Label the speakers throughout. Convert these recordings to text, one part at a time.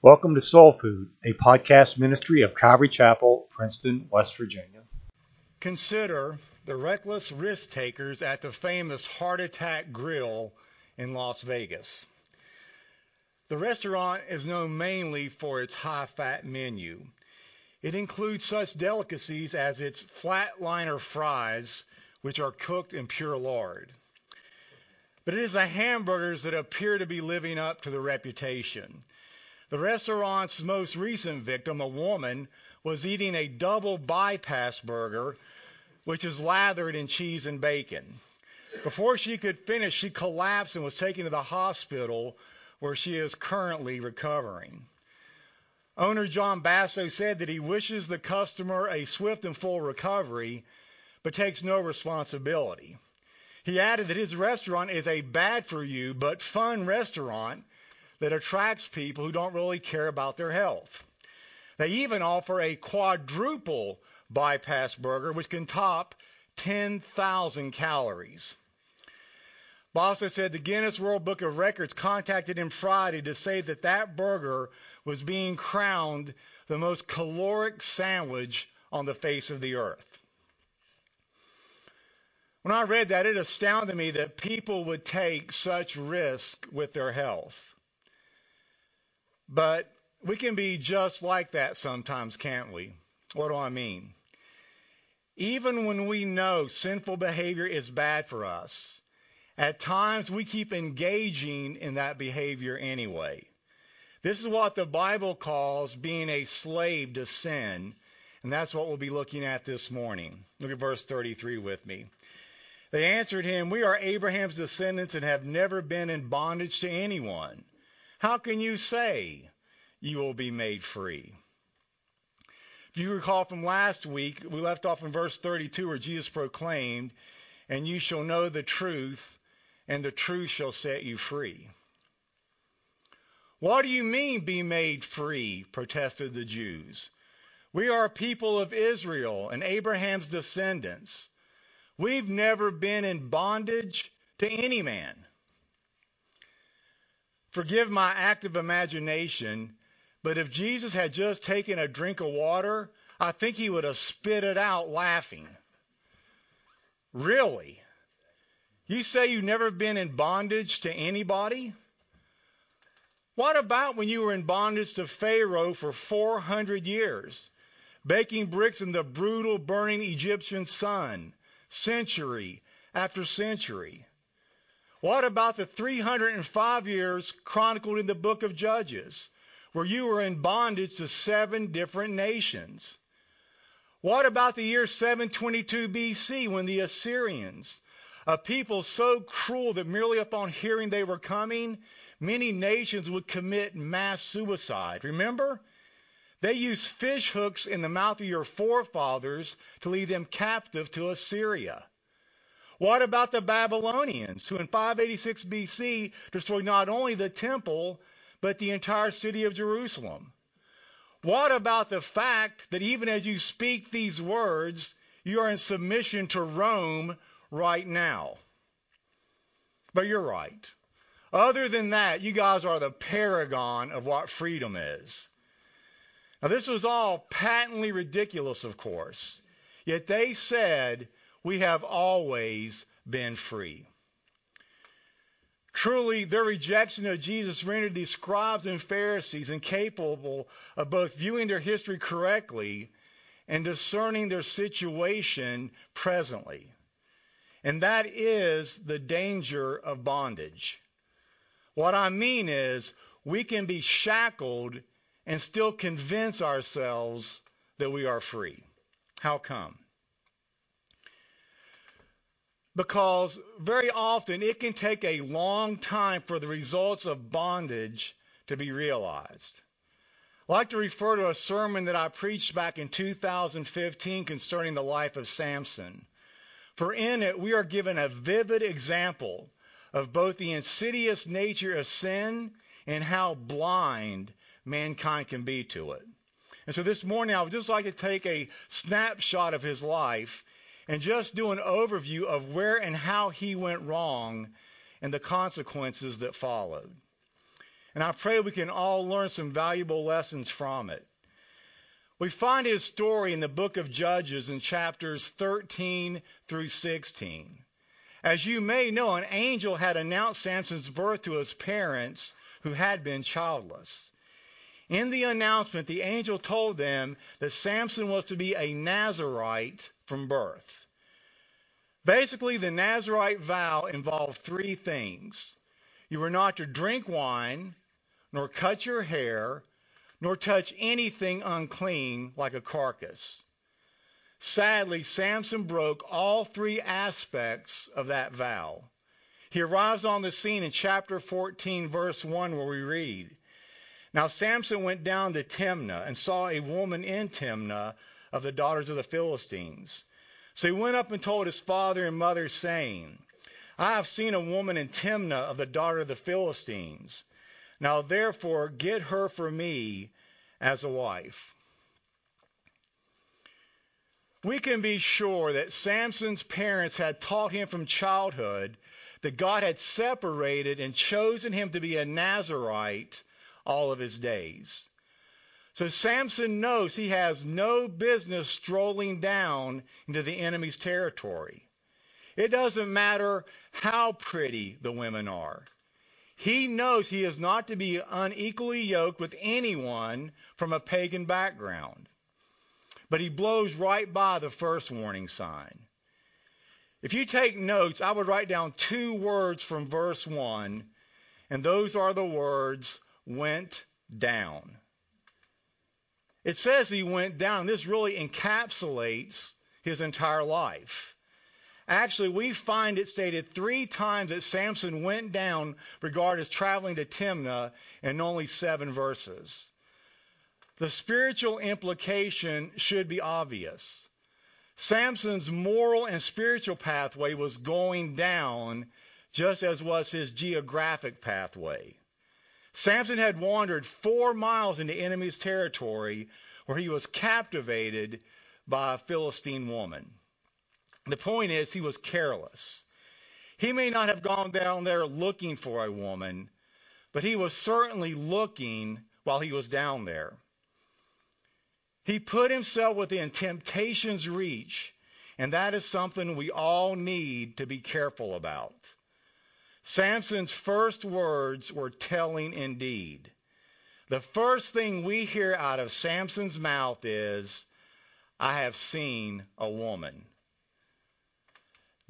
Speaker 1: Welcome to Soul Food, a podcast ministry of Calvary Chapel, Princeton, West Virginia.
Speaker 2: Consider the reckless risk takers at the famous Heart Attack Grill in Las Vegas. The restaurant is known mainly for its high fat menu. It includes such delicacies as its flatliner fries, which are cooked in pure lard. But it is the hamburgers that appear to be living up to the reputation. The restaurant's most recent victim, a woman, was eating a double bypass burger, which is lathered in cheese and bacon. Before she could finish, she collapsed and was taken to the hospital where she is currently recovering. Owner John Basso said that he wishes the customer a swift and full recovery, but takes no responsibility. He added that his restaurant is a bad for you but fun restaurant that attracts people who don't really care about their health. They even offer a quadruple bypass burger, which can top 10,000 calories. Basso said the Guinness World Book of Records contacted him Friday to say that that burger was being crowned the most caloric sandwich on the face of the earth. When I read that, it astounded me that people would take such risk with their health. But we can be just like that sometimes, can't we? What do I mean? Even when we know sinful behavior is bad for us, at times we keep engaging in that behavior anyway. This is what the Bible calls being a slave to sin, and that's what we'll be looking at this morning. Look at verse 33 with me. They answered him, We are Abraham's descendants and have never been in bondage to anyone. How can you say you will be made free? If you recall from last week, we left off in verse 32 where Jesus proclaimed, And you shall know the truth, and the truth shall set you free. What do you mean, be made free? protested the Jews. We are a people of Israel and Abraham's descendants. We've never been in bondage to any man. Forgive my active imagination, but if Jesus had just taken a drink of water, I think he would have spit it out laughing. Really? You say you've never been in bondage to anybody? What about when you were in bondage to Pharaoh for 400 years, baking bricks in the brutal, burning Egyptian sun, century after century? What about the 305 years chronicled in the book of Judges, where you were in bondage to seven different nations? What about the year 722 BC when the Assyrians, a people so cruel that merely upon hearing they were coming, many nations would commit mass suicide? Remember? They used fish hooks in the mouth of your forefathers to lead them captive to Assyria. What about the Babylonians, who in 586 BC destroyed not only the temple, but the entire city of Jerusalem? What about the fact that even as you speak these words, you are in submission to Rome right now? But you're right. Other than that, you guys are the paragon of what freedom is. Now, this was all patently ridiculous, of course. Yet they said we have always been free. Truly, their rejection of Jesus rendered these scribes and Pharisees incapable of both viewing their history correctly and discerning their situation presently. And that is the danger of bondage. What I mean is, we can be shackled and still convince ourselves that we are free. How come? Because very often it can take a long time for the results of bondage to be realized. I like to refer to a sermon that I preached back in 2015 concerning the life of Samson. For in it, we are given a vivid example of both the insidious nature of sin and how blind mankind can be to it. And so this morning, I would just like to take a snapshot of his life and just do an overview of where and how he went wrong and the consequences that followed. And I pray we can all learn some valuable lessons from it. We find his story in the book of Judges in chapters 13 through 16. As you may know, an angel had announced Samson's birth to his parents who had been childless. In the announcement, the angel told them that Samson was to be a Nazarite from birth. Basically, the Nazarite vow involved three things. You were not to drink wine, nor cut your hair, nor touch anything unclean like a carcass. Sadly, Samson broke all three aspects of that vow. He arrives on the scene in chapter 14, verse 1, where we read Now Samson went down to Timnah and saw a woman in Timnah of the daughters of the Philistines. So he went up and told his father and mother, saying, I have seen a woman in Timnah of the daughter of the Philistines. Now therefore get her for me as a wife. We can be sure that Samson's parents had taught him from childhood that God had separated and chosen him to be a Nazarite all of his days. So Samson knows he has no business strolling down into the enemy's territory. It doesn't matter how pretty the women are. He knows he is not to be unequally yoked with anyone from a pagan background. But he blows right by the first warning sign. If you take notes, I would write down two words from verse 1, and those are the words went down. It says he went down. This really encapsulates his entire life. Actually, we find it stated three times that Samson went down regarded as traveling to Timnah in only seven verses. The spiritual implication should be obvious. Samson's moral and spiritual pathway was going down just as was his geographic pathway. Samson had wandered four miles into the enemy's territory where he was captivated by a Philistine woman. The point is, he was careless. He may not have gone down there looking for a woman, but he was certainly looking while he was down there. He put himself within temptation's reach, and that is something we all need to be careful about. Samson's first words were telling indeed. The first thing we hear out of Samson's mouth is, I have seen a woman.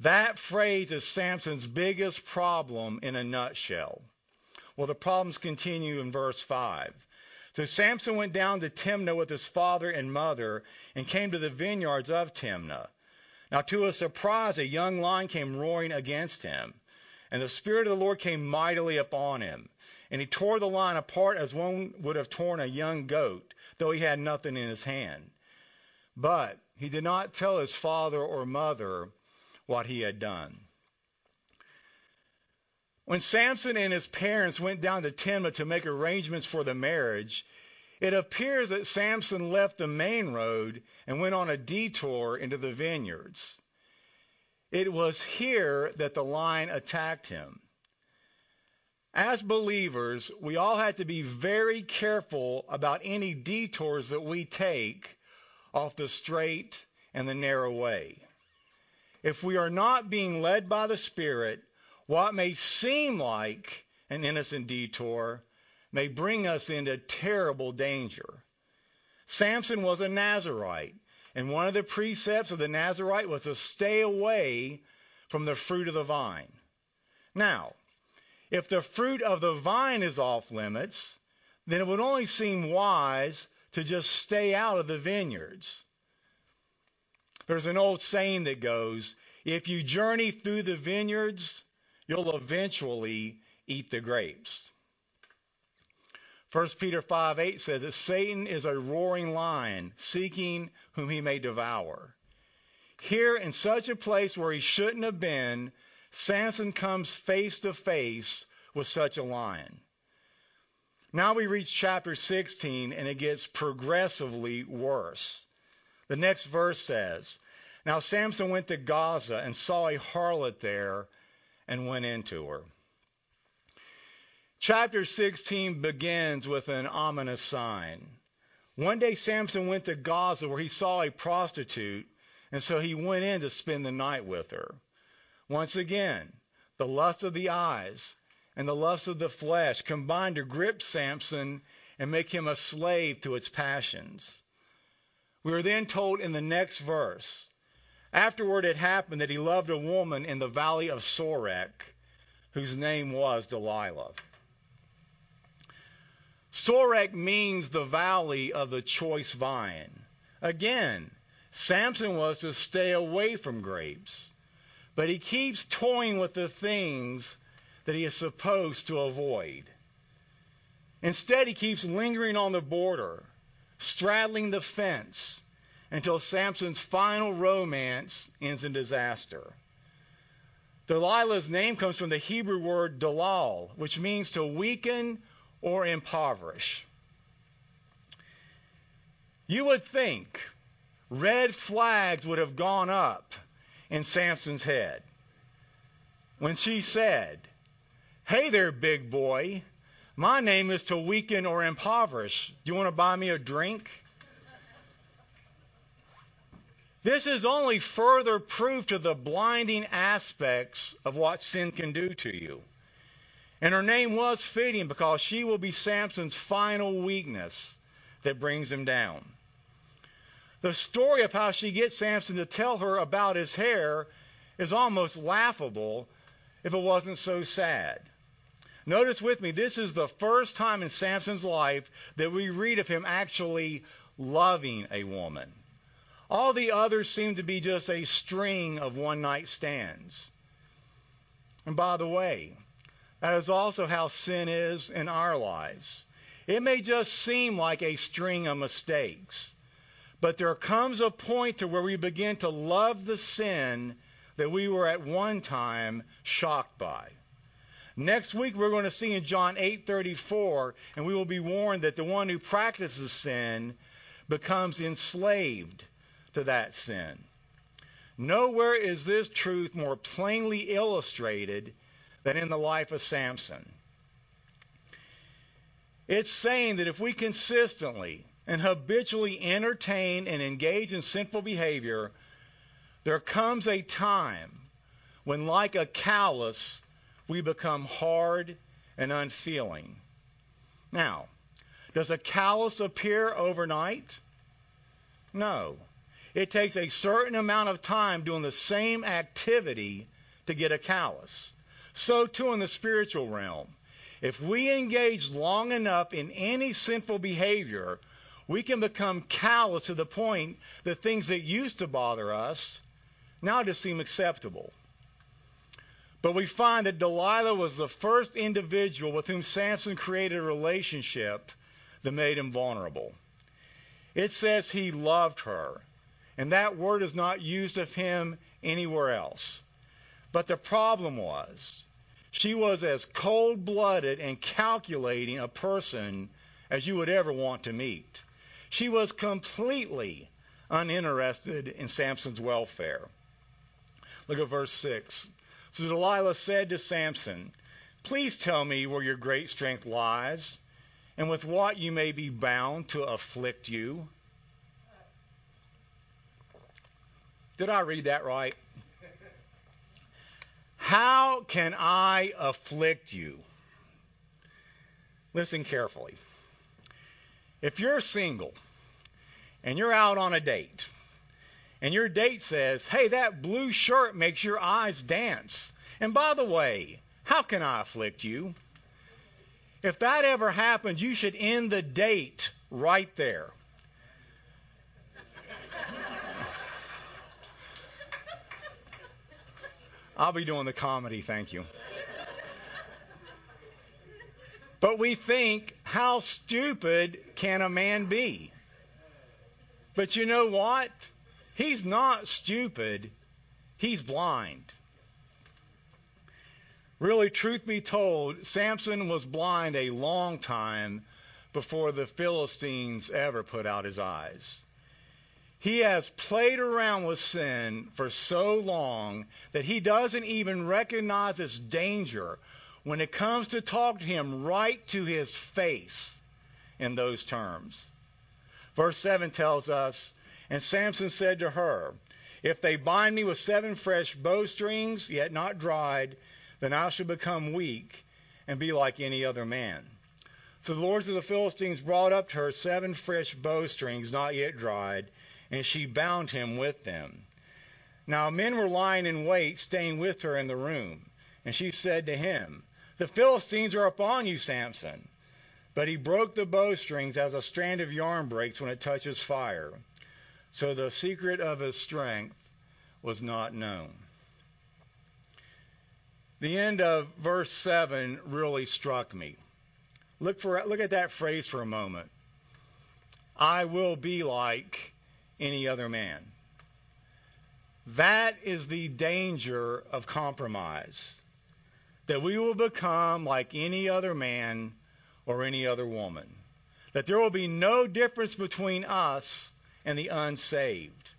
Speaker 2: That phrase is Samson's biggest problem in a nutshell. Well, the problems continue in verse 5. So Samson went down to Timnah with his father and mother and came to the vineyards of Timnah. Now, to his surprise, a young lion came roaring against him, and the Spirit of the Lord came mightily upon him. And he tore the line apart as one would have torn a young goat, though he had nothing in his hand. But he did not tell his father or mother what he had done. When Samson and his parents went down to Timnah to make arrangements for the marriage, it appears that Samson left the main road and went on a detour into the vineyards. It was here that the lion attacked him. As believers, we all have to be very careful about any detours that we take off the straight and the narrow way if we are not being led by the Spirit, what may seem like an innocent detour may bring us into terrible danger. Samson was a Nazarite, and one of the precepts of the Nazarite was to stay away from the fruit of the vine. Now, if the fruit of the vine is off limits, then it would only seem wise to just stay out of the vineyards. There's an old saying that goes, if you journey through the vineyards, you'll eventually eat the grapes. 1 Peter 5 8 says that Satan is a roaring lion, seeking whom he may devour. Here, in such a place where he shouldn't have been, Samson comes face to face with such a lion. Now we reach chapter 16, and it gets progressively worse. The next verse says, Now Samson went to Gaza and saw a harlot there and went into her. Chapter 16 begins with an ominous sign. One day Samson went to Gaza where he saw a prostitute, and so he went in to spend the night with her. Once again, the lust of the eyes and the lust of the flesh combined to grip Samson and make him a slave to its passions. We are then told in the next verse Afterward it happened that he loved a woman in the valley of Sorek, whose name was Delilah. Sorek means the valley of the choice vine. Again, Samson was to stay away from grapes, but he keeps toying with the things that he is supposed to avoid. Instead, he keeps lingering on the border, straddling the fence, until Samson's final romance ends in disaster. Delilah's name comes from the Hebrew word dalal, which means to weaken or impoverish. You would think red flags would have gone up in Samson's head when she said, Hey there, big boy. My name is to weaken or impoverish. Do you want to buy me a drink? This is only further proof to the blinding aspects of what sin can do to you. And her name was fitting because she will be Samson's final weakness that brings him down. The story of how she gets Samson to tell her about his hair is almost laughable if it wasn't so sad. Notice with me, this is the first time in Samson's life that we read of him actually loving a woman. All the others seem to be just a string of one night stands. And by the way, that is also how sin is in our lives. It may just seem like a string of mistakes, but there comes a point to where we begin to love the sin that we were at one time shocked by. Next week we're going to see in John 8:34 and we will be warned that the one who practices sin becomes enslaved to that sin. Nowhere is this truth more plainly illustrated than in the life of Samson. It's saying that if we consistently and habitually entertain and engage in sinful behavior, there comes a time when, like a callus, we become hard and unfeeling. Now, does a callus appear overnight? No. It takes a certain amount of time doing the same activity to get a callus. So too in the spiritual realm. If we engage long enough in any sinful behavior, we can become callous to the point that things that used to bother us now just seem acceptable. But we find that Delilah was the first individual with whom Samson created a relationship that made him vulnerable. It says he loved her, and that word is not used of him anywhere else. But the problem was she was as cold blooded and calculating a person as you would ever want to meet. She was completely uninterested in Samson's welfare. Look at verse 6. So Delilah said to Samson, Please tell me where your great strength lies, and with what you may be bound to afflict you. Did I read that right? How can I afflict you? Listen carefully. If you're single and you're out on a date, and your date says, hey, that blue shirt makes your eyes dance. And by the way, how can I afflict you? If that ever happens, you should end the date right there. I'll be doing the comedy, thank you. But we think, how stupid can a man be? But you know what? He's not stupid, he's blind. Really, truth be told, Samson was blind a long time before the Philistines ever put out his eyes. He has played around with sin for so long that he doesn't even recognize its danger when it comes to talk to him right to his face in those terms. Verse 7 tells us, And Samson said to her, If they bind me with seven fresh bowstrings, yet not dried, then I shall become weak and be like any other man. So the lords of the Philistines brought up to her seven fresh bowstrings, not yet dried, and she bound him with them. Now men were lying in wait, staying with her in the room. And she said to him, The Philistines are upon you, Samson. But he broke the bowstrings as a strand of yarn breaks when it touches fire. So the secret of his strength was not known. The end of verse 7 really struck me. Look, for, look at that phrase for a moment. I will be like any other man. That is the danger of compromise. That we will become like any other man or any other woman. That there will be no difference between us and the unsaved.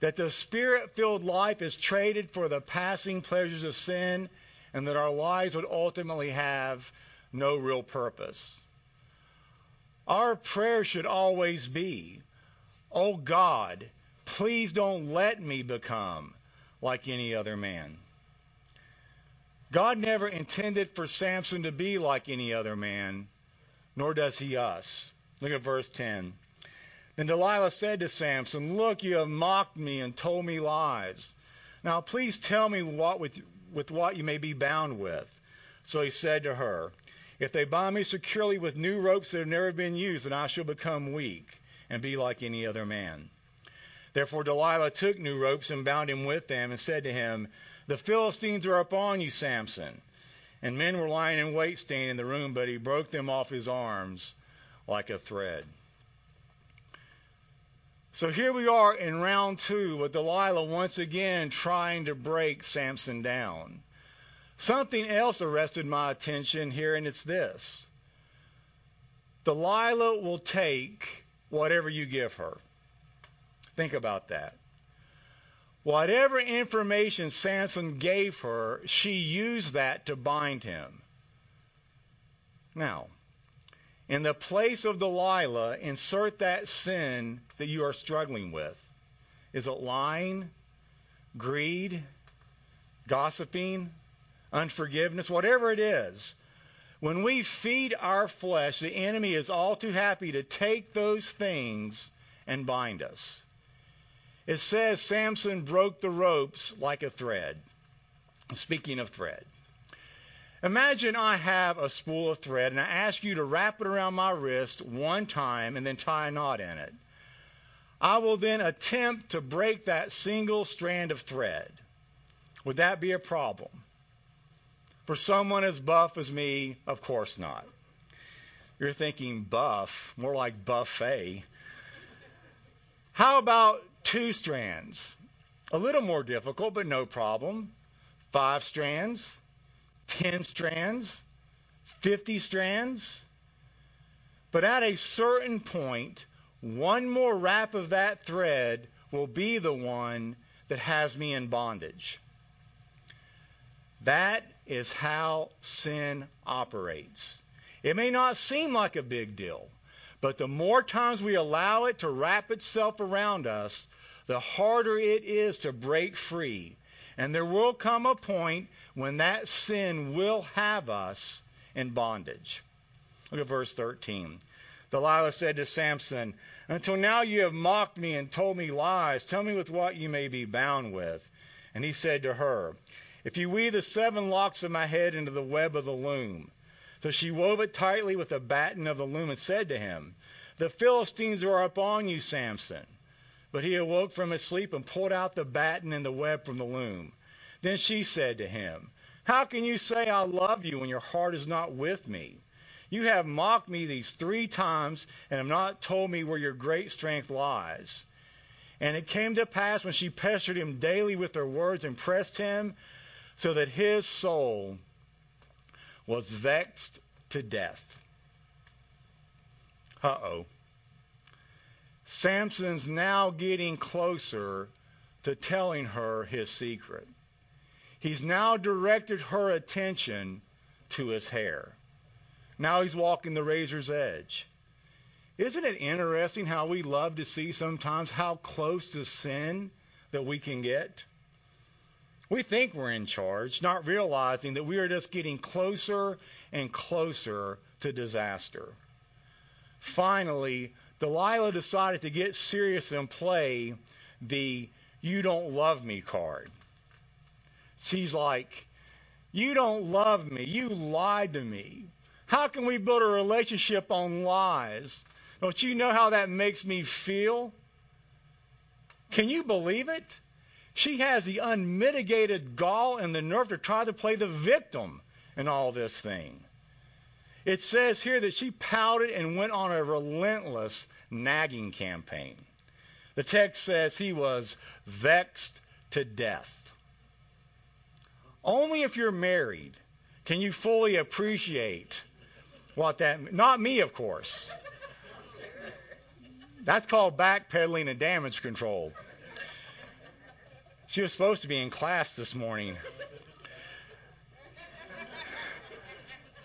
Speaker 2: That the spirit filled life is traded for the passing pleasures of sin, and that our lives would ultimately have no real purpose. Our prayer should always be, Oh God, Please don't let me become like any other man. God never intended for Samson to be like any other man, nor does he us. Look at verse 10. Then Delilah said to Samson, Look, you have mocked me and told me lies. Now please tell me what with, with what you may be bound with. So he said to her, If they bind me securely with new ropes that have never been used, then I shall become weak and be like any other man. Therefore Delilah took new ropes and bound him with them and said to him, The Philistines are upon you, Samson. And men were lying in wait staying in the room, but he broke them off his arms like a thread. So here we are in round two with Delilah once again trying to break Samson down. Something else arrested my attention here, and it's this Delilah will take whatever you give her. Think about that. Whatever information Samson gave her, she used that to bind him. Now, in the place of Delilah, insert that sin that you are struggling with. Is it lying, greed, gossiping, unforgiveness, whatever it is? When we feed our flesh, the enemy is all too happy to take those things and bind us. It says Samson broke the ropes like a thread. Speaking of thread. Imagine I have a spool of thread and I ask you to wrap it around my wrist one time and then tie a knot in it. I will then attempt to break that single strand of thread. Would that be a problem? For someone as buff as me, of course not. You're thinking buff, more like buffet. How about two strands. A little more difficult, but no problem. Five strands, 10 strands, 50 strands. But at a certain point, one more wrap of that thread will be the one that has me in bondage. That is how sin operates. It may not seem like a big deal, but the more times we allow it to wrap itself around us, the harder it is to break free. And there will come a point when that sin will have us in bondage. Look at verse 13. Delilah said to Samson, Until now you have mocked me and told me lies. Tell me with what you may be bound with. And he said to her, If you weave the seven locks of my head into the web of the loom. So she wove it tightly with the batten of the loom and said to him, The Philistines are upon you, Samson. But he awoke from his sleep and pulled out the batten and the web from the loom. Then she said to him, How can you say I love you when your heart is not with me? You have mocked me these three times and have not told me where your great strength lies. And it came to pass when she pestered him daily with her words and pressed him, so that his soul was vexed to death. Uh oh. Samson's now getting closer to telling her his secret. He's now directed her attention to his hair. Now he's walking the razor's edge. Isn't it interesting how we love to see sometimes how close to sin that we can get? We think we're in charge, not realizing that we are just getting closer and closer to disaster. Finally, Delilah decided to get serious and play the you don't love me card. She's like, you don't love me. You lied to me. How can we build a relationship on lies? Don't you know how that makes me feel? Can you believe it? She has the unmitigated gall and the nerve to try to play the victim in all this thing. It says here that she pouted and went on a relentless nagging campaign. The text says he was vexed to death. Only if you're married can you fully appreciate what that not me of course. That's called backpedaling and damage control. She was supposed to be in class this morning.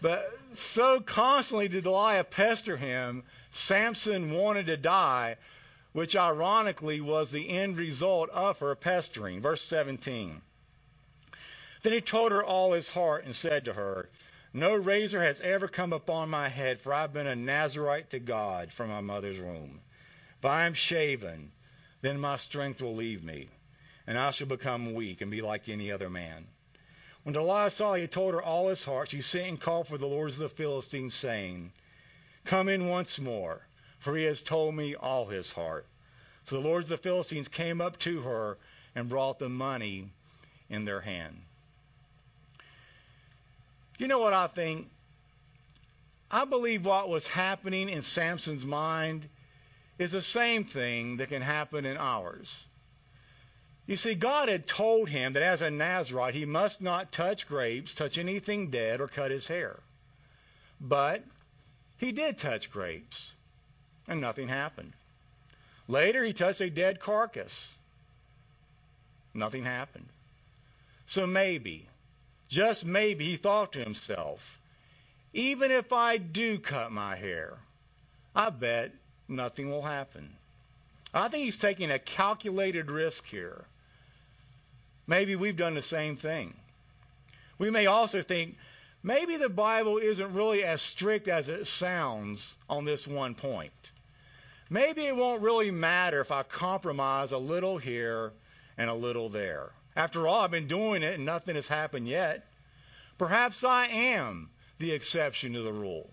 Speaker 2: But so constantly did Delilah pester him, Samson wanted to die, which ironically was the end result of her pestering. Verse 17. Then he told her all his heart and said to her, No razor has ever come upon my head, for I've been a Nazarite to God from my mother's womb. If I am shaven, then my strength will leave me, and I shall become weak and be like any other man. When Delilah saw he had told her all his heart, she sent and called for the lords of the Philistines, saying, Come in once more, for he has told me all his heart. So the lords of the Philistines came up to her and brought the money in their hand. You know what I think? I believe what was happening in Samson's mind is the same thing that can happen in ours. You see, God had told him that as a Nazarite, he must not touch grapes, touch anything dead, or cut his hair. But he did touch grapes, and nothing happened. Later, he touched a dead carcass. Nothing happened. So maybe, just maybe, he thought to himself, even if I do cut my hair, I bet nothing will happen. I think he's taking a calculated risk here. Maybe we've done the same thing. We may also think maybe the Bible isn't really as strict as it sounds on this one point. Maybe it won't really matter if I compromise a little here and a little there. After all, I've been doing it and nothing has happened yet. Perhaps I am the exception to the rule.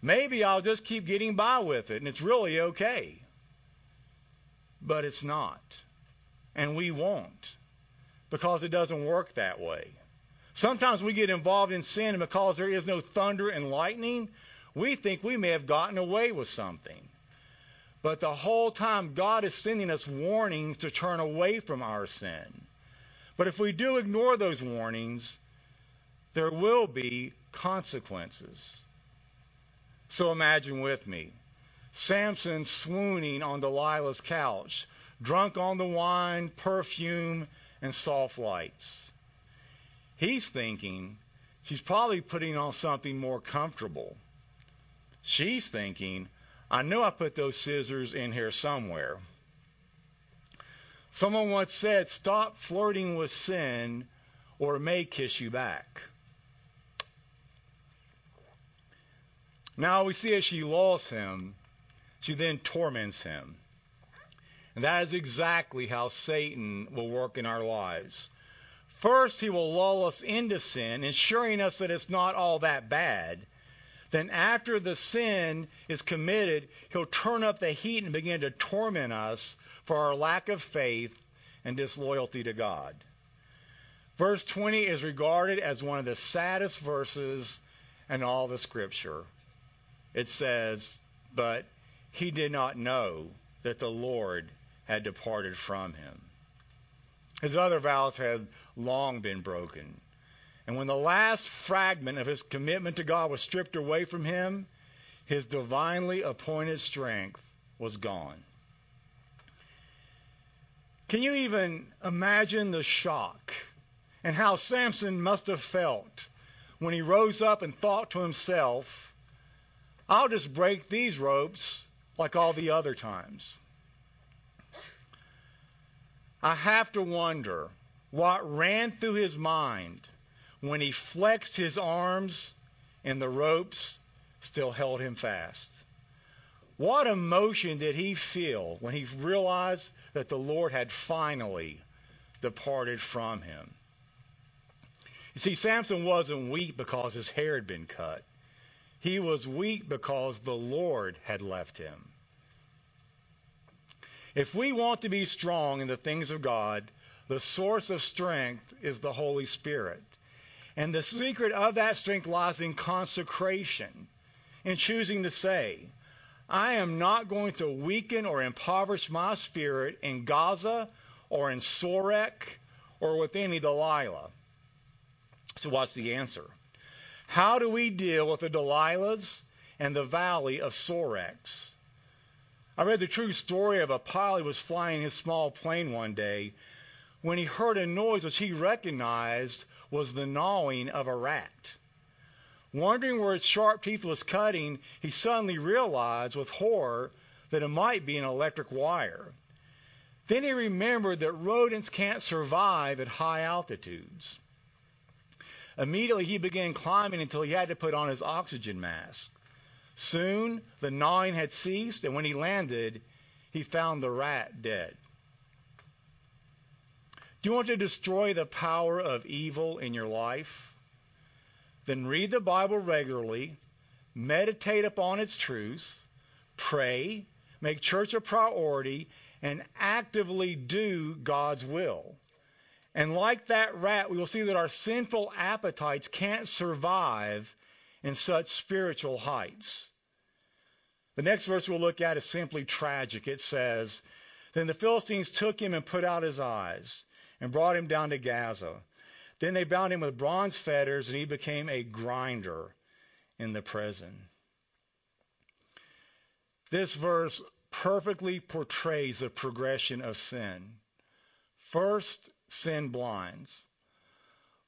Speaker 2: Maybe I'll just keep getting by with it and it's really okay. But it's not. And we won't because it doesn't work that way. Sometimes we get involved in sin and because there is no thunder and lightning, we think we may have gotten away with something. But the whole time, God is sending us warnings to turn away from our sin. But if we do ignore those warnings, there will be consequences. So imagine with me Samson swooning on Delilah's couch, drunk on the wine, perfume, and soft lights. He's thinking she's probably putting on something more comfortable. She's thinking, I know I put those scissors in here somewhere. Someone once said, Stop flirting with sin or it may kiss you back. Now we see as she lulls him, she then torments him. And that is exactly how Satan will work in our lives. First, he will lull us into sin, ensuring us that it's not all that bad. Then, after the sin is committed, he'll turn up the heat and begin to torment us for our lack of faith and disloyalty to God. Verse 20 is regarded as one of the saddest verses in all the Scripture. It says, But he did not know that the Lord had departed from him. His other vows had long been broken. And when the last fragment of his commitment to God was stripped away from him, his divinely appointed strength was gone. Can you even imagine the shock and how Samson must have felt when he rose up and thought to himself, I'll just break these ropes like all the other times. I have to wonder what ran through his mind when he flexed his arms and the ropes still held him fast. What emotion did he feel when he realized that the Lord had finally departed from him? You see, Samson wasn't weak because his hair had been cut. He was weak because the Lord had left him. If we want to be strong in the things of God, the source of strength is the Holy Spirit. And the secret of that strength lies in consecration, in choosing to say, I am not going to weaken or impoverish my spirit in Gaza or in Sorek or with any Delilah. So, what's the answer? How do we deal with the Delilahs and the valley of Sorex? I read the true story of a pilot who was flying his small plane one day when he heard a noise which he recognized was the gnawing of a rat. Wondering where its sharp teeth was cutting, he suddenly realized with horror that it might be an electric wire. Then he remembered that rodents can't survive at high altitudes. Immediately he began climbing until he had to put on his oxygen mask. Soon the gnawing had ceased, and when he landed, he found the rat dead. Do you want to destroy the power of evil in your life? Then read the Bible regularly, meditate upon its truths, pray, make church a priority, and actively do God's will. And like that rat, we will see that our sinful appetites can't survive in such spiritual heights. The next verse we'll look at is simply tragic. It says, Then the Philistines took him and put out his eyes and brought him down to Gaza. Then they bound him with bronze fetters, and he became a grinder in the prison. This verse perfectly portrays the progression of sin. First, sin blinds.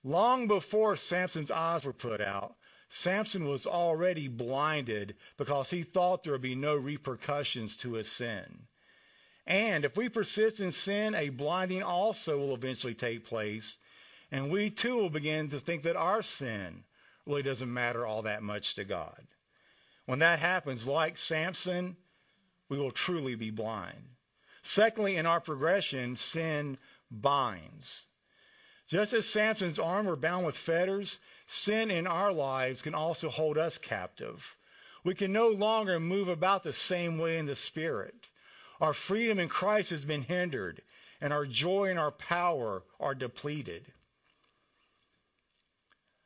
Speaker 2: Long before Samson's eyes were put out, Samson was already blinded because he thought there would be no repercussions to his sin. And if we persist in sin, a blinding also will eventually take place, and we too will begin to think that our sin really doesn't matter all that much to God. When that happens, like Samson, we will truly be blind. Secondly, in our progression, sin binds. Just as Samson's arm were bound with fetters, sin in our lives can also hold us captive. We can no longer move about the same way in the Spirit. Our freedom in Christ has been hindered, and our joy and our power are depleted.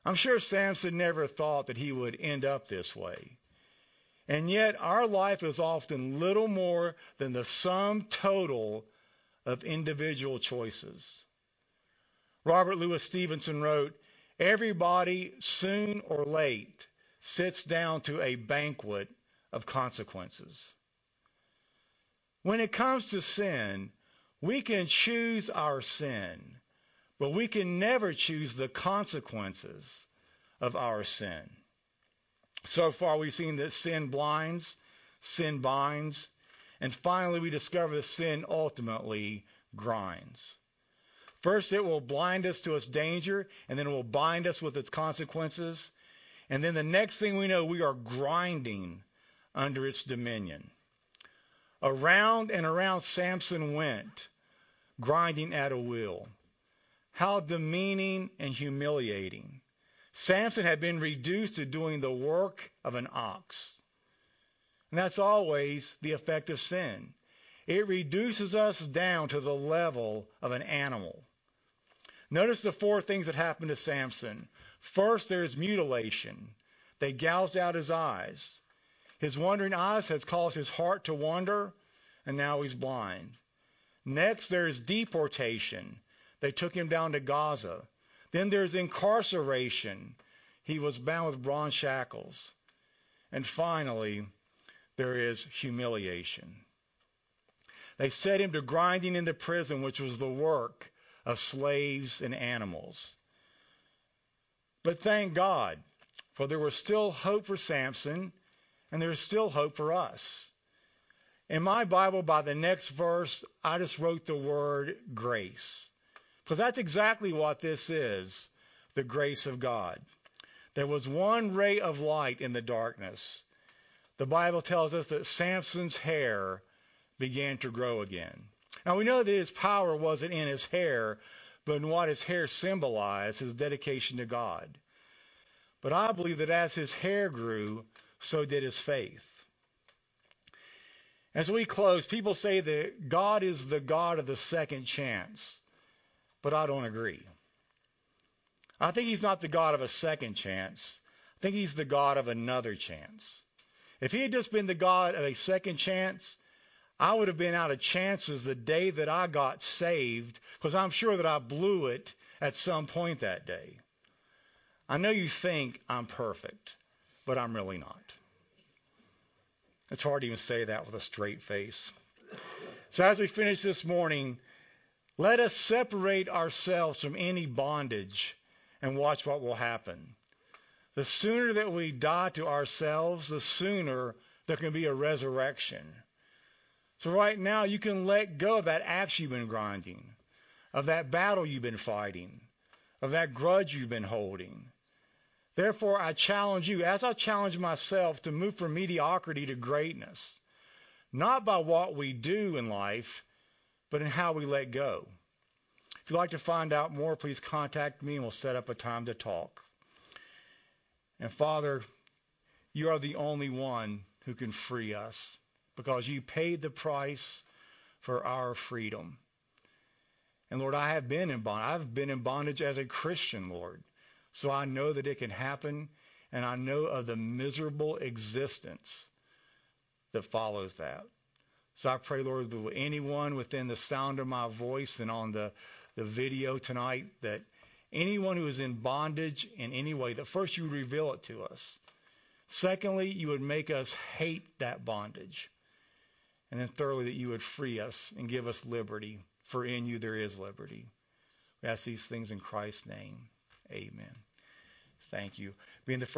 Speaker 2: I'm sure Samson never thought that he would end up this way. And yet, our life is often little more than the sum total of individual choices. Robert Louis Stevenson wrote, Everybody, soon or late, sits down to a banquet of consequences. When it comes to sin, we can choose our sin, but we can never choose the consequences of our sin. So far, we've seen that sin blinds, sin binds, and finally, we discover that sin ultimately grinds. First, it will blind us to its danger, and then it will bind us with its consequences. And then the next thing we know, we are grinding under its dominion. Around and around Samson went, grinding at a wheel. How demeaning and humiliating. Samson had been reduced to doing the work of an ox. And that's always the effect of sin. It reduces us down to the level of an animal. Notice the four things that happened to Samson. First, there's mutilation. They gouged out his eyes. His wandering eyes has caused his heart to wander, and now he's blind. Next, there's deportation. They took him down to Gaza. Then there's incarceration. He was bound with bronze shackles. And finally, there is humiliation. They set him to grinding in the prison, which was the work of slaves and animals. But thank God, for there was still hope for Samson, and there is still hope for us. In my Bible, by the next verse, I just wrote the word grace. Because that's exactly what this is the grace of God. There was one ray of light in the darkness. The Bible tells us that Samson's hair began to grow again. Now we know that his power wasn't in his hair, but in what his hair symbolized, his dedication to God. But I believe that as his hair grew, so did his faith. As we close, people say that God is the God of the second chance, but I don't agree. I think he's not the God of a second chance. I think he's the God of another chance. If he had just been the God of a second chance, I would have been out of chances the day that I got saved because I'm sure that I blew it at some point that day. I know you think I'm perfect, but I'm really not. It's hard to even say that with a straight face. So as we finish this morning, let us separate ourselves from any bondage and watch what will happen. The sooner that we die to ourselves, the sooner there can be a resurrection. So right now you can let go of that axe you've been grinding, of that battle you've been fighting, of that grudge you've been holding. Therefore, I challenge you, as I challenge myself, to move from mediocrity to greatness, not by what we do in life, but in how we let go. If you'd like to find out more, please contact me and we'll set up a time to talk. And Father, you are the only one who can free us because you paid the price for our freedom. And Lord, I have been in bondage. I've been in bondage as a Christian, Lord. So I know that it can happen, and I know of the miserable existence that follows that. So I pray, Lord, that anyone within the sound of my voice and on the, the video tonight, that anyone who is in bondage in any way, that first you reveal it to us. Secondly, you would make us hate that bondage. And then thirdly, that you would free us and give us liberty, for in you there is liberty. We ask these things in Christ's name. Amen. Thank you. Being the first